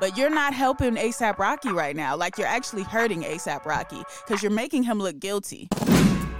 But you're not helping ASAP Rocky right now. Like you're actually hurting ASAP Rocky because you're making him look guilty.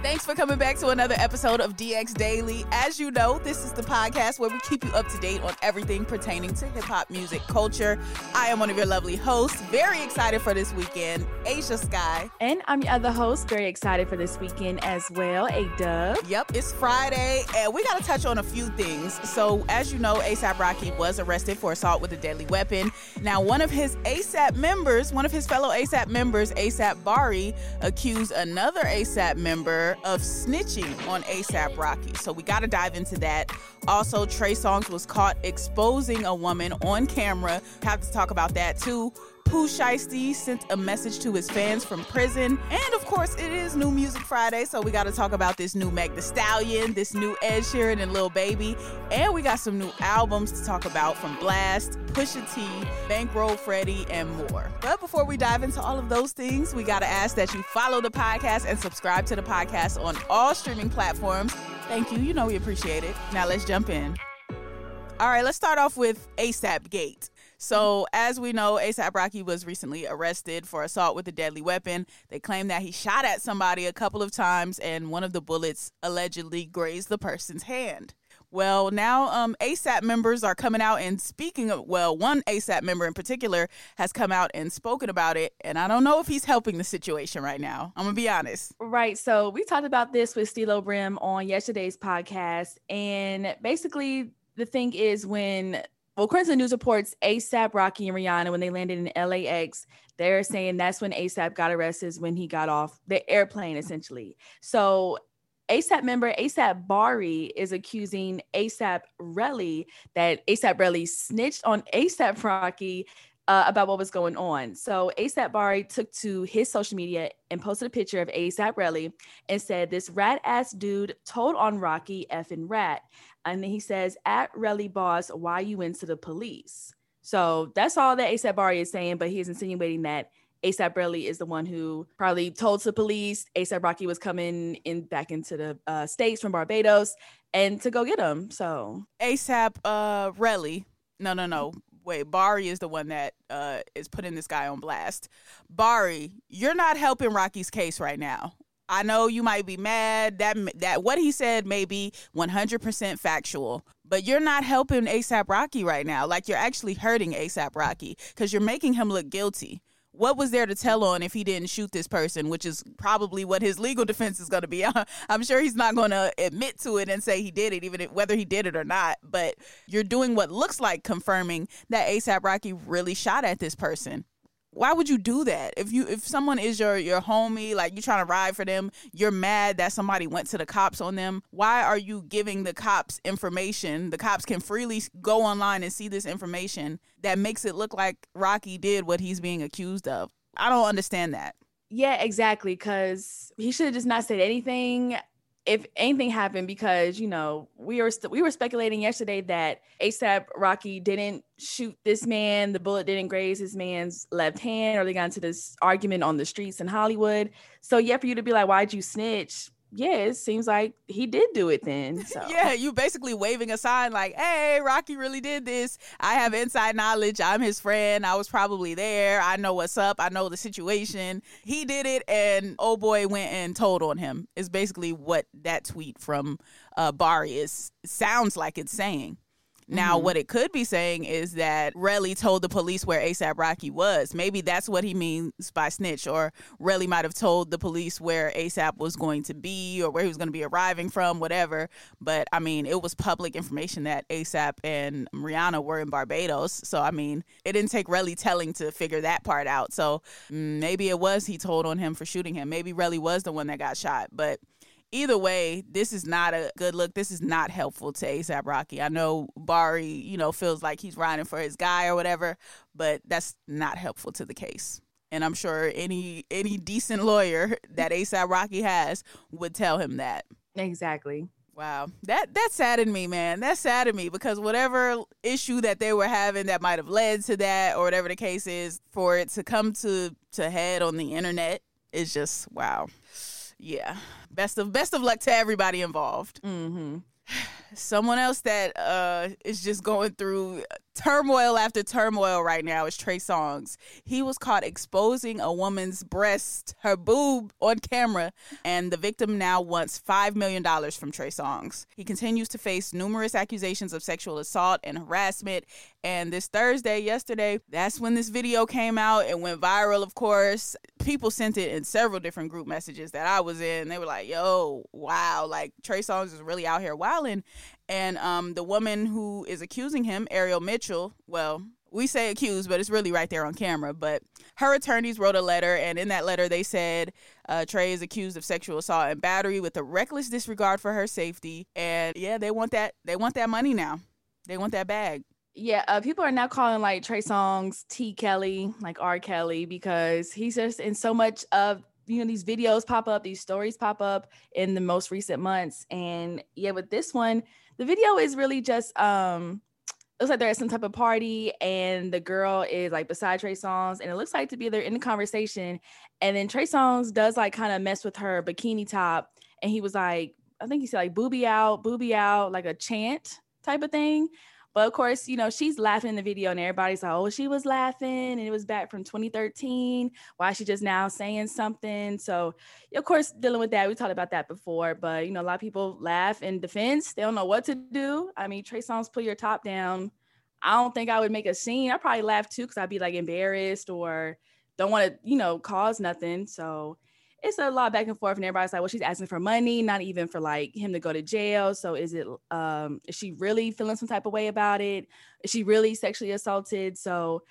Thanks for coming back to another episode of DX Daily. As you know, this is the podcast where we keep you up to date on everything pertaining to hip hop music culture. I am one of your lovely hosts, very excited for this weekend, Asia Sky. And I'm your other host, very excited for this weekend as well, A Dub. Yep, it's Friday, and we got to touch on a few things. So, as you know, ASAP Rocky was arrested for assault with a deadly weapon. Now, one of his ASAP members, one of his fellow ASAP members, ASAP Bari, accused another ASAP member of snitching on ASAP Rocky. So we got to dive into that. Also, Trey Songz was caught exposing a woman on camera. Have to talk about that too. Pooh Shiesty sent a message to his fans from prison. And of course, it is New Music Friday, so we got to talk about this new Meg Thee Stallion, this new Ed Sheeran and Lil Baby. And we got some new albums to talk about from Blxst, Pusha T, Bankroll Freddie, and more. But before we dive into all of those things, we got to ask that you follow the podcast and subscribe to the podcast on all streaming platforms. Thank you. You know we appreciate it. Now let's jump in. All right, let's start off with ASAP Gate. So, as we know, ASAP Rocky was recently arrested for assault with a deadly weapon. They claim that he shot at somebody a couple of times and one of the bullets allegedly grazed the person's hand. Well, now um, ASAP members are coming out and speaking of, well, one ASAP member in particular has come out and spoken about it. And I don't know if he's helping the situation right now. I'm going to be honest. Right. So we talked about this with Stilo Brim on yesterday's podcast. And basically, the thing is when well, according to news reports, ASAP, Rocky, and Rihanna, when they landed in LAX, they're saying that's when ASAP got arrested, when he got off the airplane, essentially. So ASAP member ASAP Bari is accusing ASAP Relly that ASAP Relly snitched on ASAP Rocky uh, about what was going on. So ASAP Bari took to his social media and posted a picture of ASAP Relly and said, This rat ass dude told on Rocky effing rat. And then he says, at Relly Boss, why you into the police? So that's all that ASAP Bari is saying, but he's insinuating that ASAP Relly is the one who probably told the police ASAP Rocky was coming in back into the uh, states from Barbados and to go get him. So ASAP uh, Relly, no, no, no. Wait, Bari is the one that uh, is putting this guy on blast. Bari, you're not helping Rocky's case right now. I know you might be mad that that what he said may be 100% factual, but you're not helping ASAP Rocky right now. Like you're actually hurting ASAP Rocky cuz you're making him look guilty. What was there to tell on if he didn't shoot this person, which is probably what his legal defense is going to be. I'm sure he's not going to admit to it and say he did it, even if, whether he did it or not. But you're doing what looks like confirming that ASAP Rocky really shot at this person why would you do that? If you if someone is your your homie like you're trying to ride for them you're mad that somebody went to the cops on them why are you giving the cops information? The cops can freely go online and see this information that makes it look like rocky did what he's being accused of. I don't understand that. Yeah exactly because he should have just not said anything if anything happened because you know we were st- we were speculating yesterday that ASAP Rocky didn't shoot this man, the bullet didn't graze his man's left hand, or they got into this argument on the streets in Hollywood. So yeah, for you to be like, why'd you snitch? Yeah, it seems like he did do it then. So. yeah, you basically waving a sign like, hey, Rocky really did this. I have inside knowledge. I'm his friend. I was probably there. I know what's up. I know the situation. He did it, and oh boy went and told on him, is basically what that tweet from uh, Bari is sounds like it's saying. Now, mm-hmm. what it could be saying is that Relly told the police where ASAP Rocky was. Maybe that's what he means by snitch, or Relly might have told the police where ASAP was going to be or where he was going to be arriving from, whatever. But I mean, it was public information that ASAP and Rihanna were in Barbados. So, I mean, it didn't take Relly telling to figure that part out. So, mm, maybe it was he told on him for shooting him. Maybe Relly was the one that got shot. But either way, this is not a good look. This is not helpful to ASAP Rocky. I know Bari, you know, feels like he's riding for his guy or whatever, but that's not helpful to the case. And I'm sure any any decent lawyer that ASAP Rocky has would tell him that. Exactly. Wow. That that saddened me, man. That saddened me because whatever issue that they were having that might have led to that or whatever the case is, for it to come to to head on the internet is just wow yeah, best of best of luck to everybody involved. Mm-hmm. Someone else that uh, is just going through turmoil after turmoil right now is Trey Songz. He was caught exposing a woman's breast, her boob, on camera, and the victim now wants $5 million from Trey Songz. He continues to face numerous accusations of sexual assault and harassment. And this Thursday, yesterday, that's when this video came out and went viral, of course. People sent it in several different group messages that I was in. They were like, yo, wow, like Trey Songz is really out here wilding. And um, the woman who is accusing him, Ariel Mitchell, well, we say accused, but it's really right there on camera. But her attorneys wrote a letter, and in that letter, they said uh, Trey is accused of sexual assault and battery with a reckless disregard for her safety. And yeah, they want that. They want that money now. They want that bag. Yeah, uh, people are now calling like Trey Songz T Kelly, like R Kelly, because he's just in so much of you know these videos pop up, these stories pop up in the most recent months, and yeah, with this one, the video is really just um looks like they're at some type of party and the girl is like beside Trey Songz and it looks like to be they're in the conversation and then Trey Songz does like kind of mess with her bikini top and he was like I think he said like booby out booby out like a chant type of thing but of course, you know, she's laughing in the video and everybody's like, oh, she was laughing and it was back from 2013. Why is she just now saying something? So, of course, dealing with that, we talked about that before, but, you know, a lot of people laugh in defense. They don't know what to do. I mean, Trey Songz, put your top down. I don't think I would make a scene. I'd probably laugh too because I'd be like embarrassed or don't want to, you know, cause nothing. So, it's a lot back and forth and everybody's like well she's asking for money not even for like him to go to jail. So is it um is she really feeling some type of way about it? Is she really sexually assaulted? So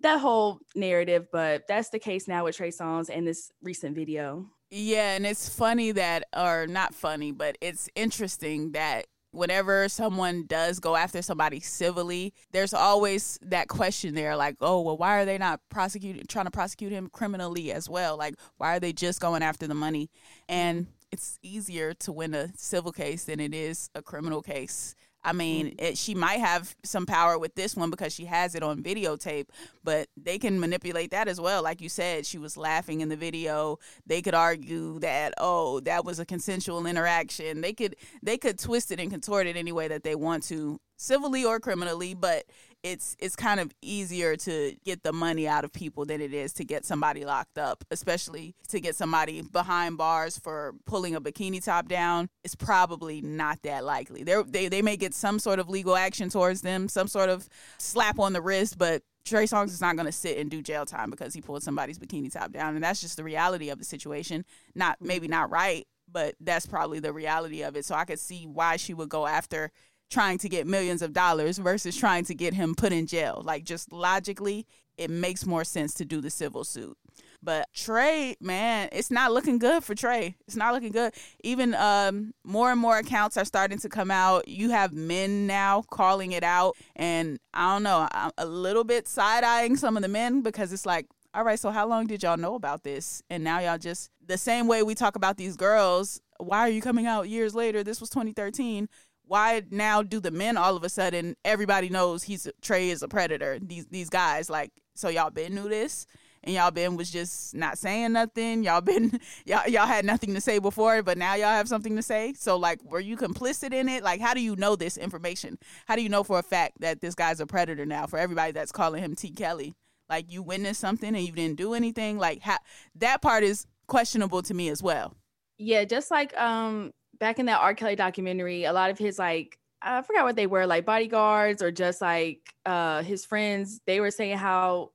that whole narrative but that's the case now with trey songz and this recent video. Yeah and it's funny that or not funny but it's interesting that whenever someone does go after somebody civilly, there's always that question there like, oh, well, why are they not prosecuting, trying to prosecute him criminally as well? Like, why are they just going after the money? And it's easier to win a civil case than it is a criminal case. I mean, mm-hmm. it, she might have some power with this one because she has it on videotape, but they can manipulate that as well. Like you said, she was laughing in the video. They could argue that oh, that was a consensual interaction. They could they could twist it and contort it any way that they want to, civilly or criminally, but it's it's kind of easier to get the money out of people than it is to get somebody locked up, especially to get somebody behind bars for pulling a bikini top down. It's probably not that likely. They're, they they may get some sort of legal action towards them, some sort of slap on the wrist, but Trey Songz is not going to sit and do jail time because he pulled somebody's bikini top down, and that's just the reality of the situation. Not maybe not right, but that's probably the reality of it. So I could see why she would go after trying to get millions of dollars versus trying to get him put in jail. Like just logically, it makes more sense to do the civil suit. But Trey, man, it's not looking good for Trey. It's not looking good. Even um, more and more accounts are starting to come out. You have men now calling it out, and I don't know. I'm a little bit side eyeing some of the men because it's like, all right, so how long did y'all know about this? And now y'all just the same way we talk about these girls. Why are you coming out years later? This was 2013 why now do the men all of a sudden everybody knows he's Trey is a predator? These these guys like so y'all been knew this and y'all been was just not saying nothing. Y'all been y'all y'all had nothing to say before, but now y'all have something to say. So like were you complicit in it? Like how do you know this information? How do you know for a fact that this guy's a predator now for everybody that's calling him T Kelly? Like you witnessed something and you didn't do anything? Like how that part is questionable to me as well. Yeah, just like um back in that R. Kelly documentary, a lot of his like I forgot what they were, like bodyguards or just like uh his friends, they were saying how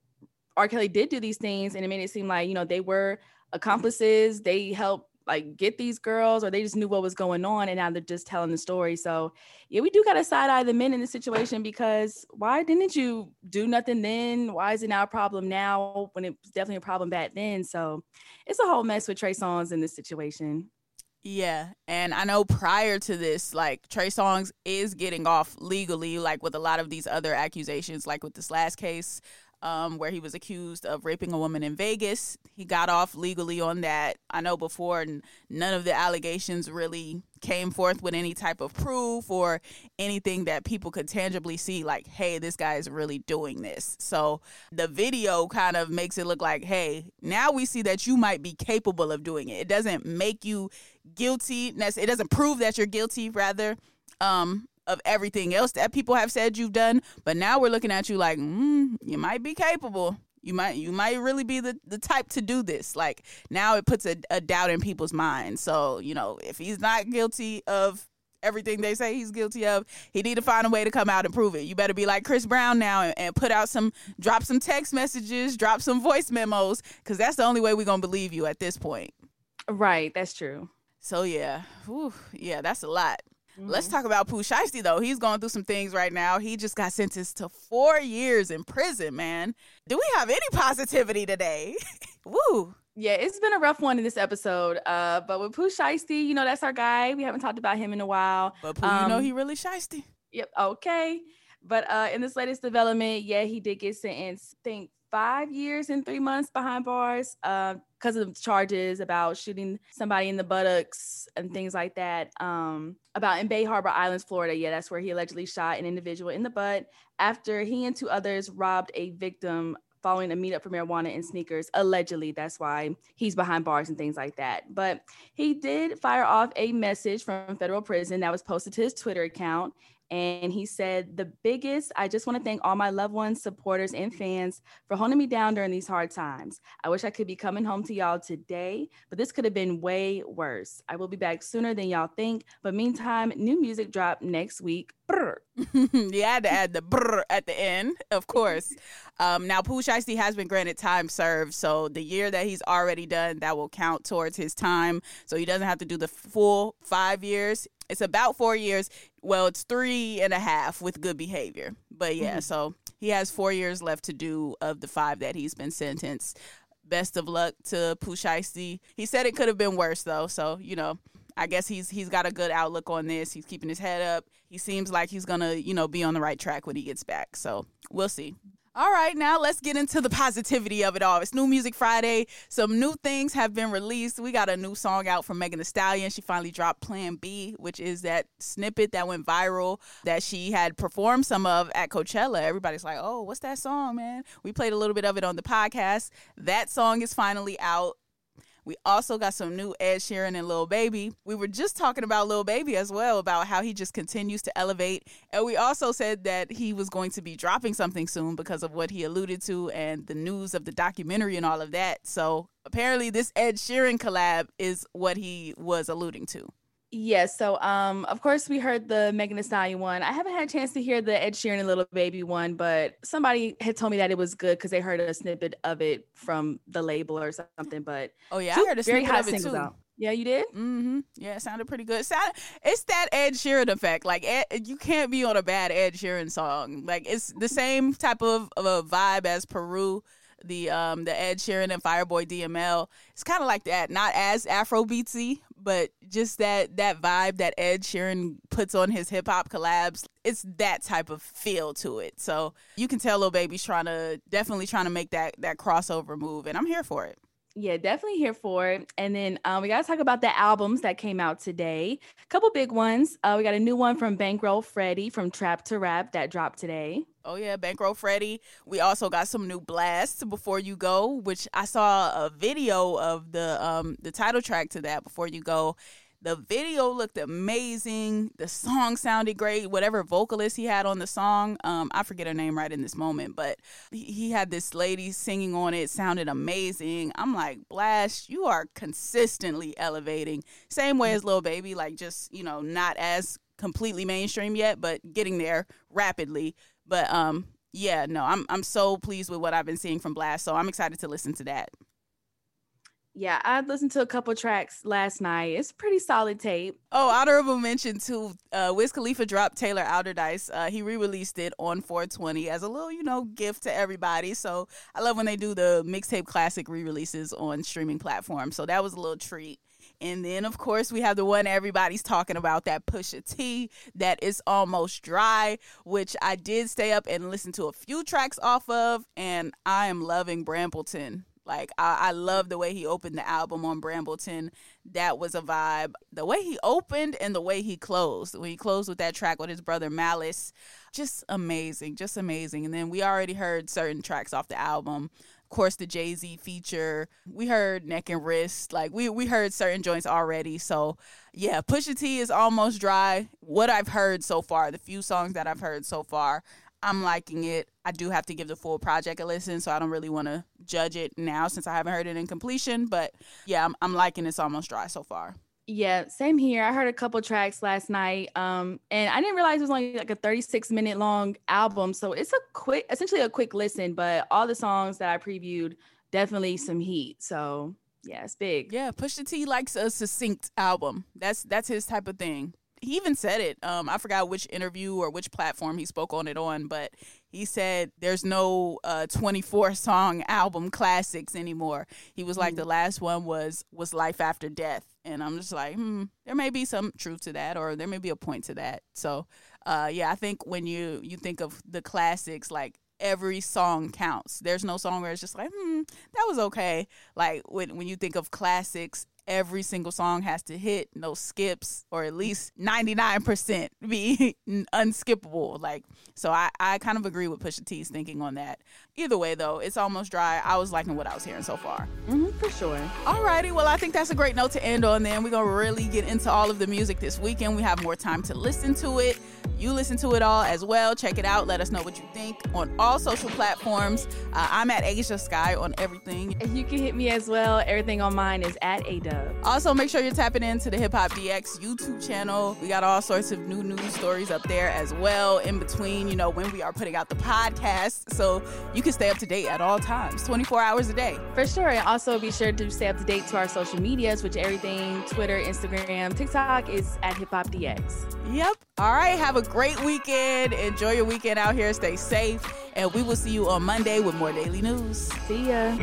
R. Kelly did do these things and it made it seem like, you know, they were accomplices, they helped like get these girls or they just knew what was going on and now they're just telling the story. So yeah, we do gotta side eye the men in the situation because why didn't you do nothing then? Why is it now a problem now when it was definitely a problem back then? So it's a whole mess with Trey Songz in this situation. Yeah, and I know prior to this, like Trey Songz is getting off legally, like with a lot of these other accusations, like with this last case um, where he was accused of raping a woman in Vegas. He got off legally on that. I know before none of the allegations really came forth with any type of proof or anything that people could tangibly see, like, hey, this guy is really doing this. So the video kind of makes it look like, hey, now we see that you might be capable of doing it. It doesn't make you guilty. It doesn't prove that you're guilty, rather. Um, of everything else that people have said you've done. But now we're looking at you like, mm, you might be capable. You might you might really be the, the type to do this. Like now it puts a, a doubt in people's minds. So, you know, if he's not guilty of everything they say he's guilty of, he need to find a way to come out and prove it. You better be like Chris Brown now and, and put out some drop some text messages, drop some voice memos, because that's the only way we're gonna believe you at this point. Right, that's true. So yeah, Whew, yeah, that's a lot. Mm-hmm. Let's talk about Pooh Shiesty though. He's going through some things right now. He just got sentenced to four years in prison, man. Do we have any positivity today? Woo. Yeah, it's been a rough one in this episode. Uh, but with Pooh Shiesty, you know, that's our guy. We haven't talked about him in a while. But Pooh, um, you know um, he really shiesty. Yep, okay. But uh in this latest development, yeah, he did get sentenced, I think five years and three months behind bars because uh, of charges about shooting somebody in the buttocks and things like that. Um, about in Bay Harbor Islands, Florida. Yeah, that's where he allegedly shot an individual in the butt after he and two others robbed a victim following a meetup for marijuana and sneakers. Allegedly, that's why he's behind bars and things like that. But he did fire off a message from federal prison that was posted to his Twitter account. And he said, The biggest, I just want to thank all my loved ones, supporters, and fans for holding me down during these hard times. I wish I could be coming home to y'all today, but this could have been way worse. I will be back sooner than y'all think. But meantime, new music drop next week. you had to add the brr at the end, of course. Um, now, Pooh Shiesty has been granted time served. So the year that he's already done, that will count towards his time. So he doesn't have to do the full five years. It's about four years. Well, it's three and a half with good behavior. But yeah, mm-hmm. so he has four years left to do of the five that he's been sentenced. Best of luck to Shiesty. He said it could have been worse though, so you know, I guess he's he's got a good outlook on this. He's keeping his head up. He seems like he's gonna, you know, be on the right track when he gets back. So we'll see. All right, now let's get into the positivity of it all. It's New Music Friday. Some new things have been released. We got a new song out from Megan Thee Stallion. She finally dropped Plan B, which is that snippet that went viral that she had performed some of at Coachella. Everybody's like, oh, what's that song, man? We played a little bit of it on the podcast. That song is finally out. We also got some new Ed Sheeran and Lil Baby. We were just talking about Lil Baby as well, about how he just continues to elevate. And we also said that he was going to be dropping something soon because of what he alluded to and the news of the documentary and all of that. So apparently, this Ed Sheeran collab is what he was alluding to. Yes. So, um, of course, we heard the Megan Thee Stallion one. I haven't had a chance to hear the Ed Sheeran and Lil Baby one, but somebody had told me that it was good because they heard a snippet of it from the label or something. But oh yeah, I heard a very snippet of it too. Out. Yeah, you did. Mm-hmm. Yeah, it sounded pretty good. It sounded, it's that Ed Sheeran effect. Like Ed, you can't be on a bad Ed Sheeran song. Like it's the same type of, of a vibe as Peru the um the Ed Sheeran and Fireboy DML. It's kind of like that, not as Afro beatsy, but just that that vibe that Ed Sheeran puts on his hip hop collabs, it's that type of feel to it. So you can tell Lil Baby's trying to definitely trying to make that that crossover move, and I'm here for it. Yeah, definitely here for it. And then um, we got to talk about the albums that came out today. A couple big ones. Uh, we got a new one from Bankroll Freddie from Trap to Rap that dropped today. Oh yeah, Bankroll Freddie. We also got some new Blxst's before you go, which I saw a video of the um the title track to that before you go, the video looked amazing. The song sounded great. Whatever vocalist he had on the song, um, I forget her name right in this moment, but he, he had this lady singing on it. Sounded amazing. I'm like, Blxst, you are consistently elevating. Same way as Lil Baby, like just you know, not as completely mainstream yet, but getting there rapidly. But um, yeah, no, I'm I'm so pleased with what I've been seeing from Blxst. So I'm excited to listen to that. Yeah, I listened to a couple tracks last night. It's pretty solid tape. Oh, honorable mention to Uh, Wiz Khalifa dropped Taylor Allderdice. Uh, he re-released it on 420 as a little, you know, gift to everybody. So I love when they do the mixtape classic re-releases on streaming platforms. So that was a little treat. And then, of course, we have the one everybody's talking about that Pusha T that is almost dry, which I did stay up and listen to a few tracks off of. And I am loving Brambleton. Like I, I love the way he opened the album on Brambleton. That was a vibe. The way he opened and the way he closed. When he closed with that track with his brother Malice, just amazing, just amazing. And then we already heard certain tracks off the album. Course, the Jay Z feature. We heard Neck and Wrist. Like we we heard certain joints already. So yeah, Pusha T is almost dry. What I've heard so far, the few songs that I've heard so far, I'm liking it. I do have to give the full project a listen, so I don't really want to judge it now since I haven't heard it in completion. But yeah, I'm, I'm liking it's almost dry so far. Yeah, same here. I heard a couple tracks last night, um, and I didn't realize it was only like a 36 minute long album. So it's a quick, essentially a quick listen. But all the songs that I previewed, definitely some heat. So yeah, it's big. Yeah, Pusha T likes a succinct album. That's that's his type of thing he even said it. Um, I forgot which interview or which platform he spoke on it on, but he said there's no uh 24 song album classics anymore. He was like mm. the last one was was Life After Death, and I'm just like, hmm, there may be some truth to that, or there may be a point to that. So, uh, yeah, I think when you you think of the classics like every song counts. There's no song where it's just like, hmm, that was okay. Like when when you think of classics, every single song has to hit, no skips, or at least 99% be unskippable. Like, so I, I kind of agree with Pusha T's thinking on that. Either way, though, it's almost dry. I was liking what I was hearing so far. Mm-hmm, for sure. Alrighty, well, I think that's a great note to end on then. We're going to really get into all of the music this weekend. We have more time to listen to it. You listen to it all as well. Check it out. Let us know what you think on all social platforms. Uh, I'm at Asia Sky on everything. And you can hit me as well. Everything on mine is at ADub. Also, make sure you're tapping into the Hip Hop DX YouTube channel. We got all sorts of new news stories up there as well in between, you know, when we are putting out the podcast. So you can stay up to date at all times, 24 hours a day. For sure. And also be sure to stay up to date to our social medias, which everything Twitter, Instagram, TikTok is at Hip Hop DX. Yep. All right. Have a great weekend. Enjoy your weekend out here. Stay safe. And we will see you on Monday with more daily news. See ya.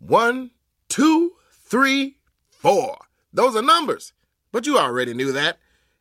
One, two, three, four. Those are numbers. But you already knew that.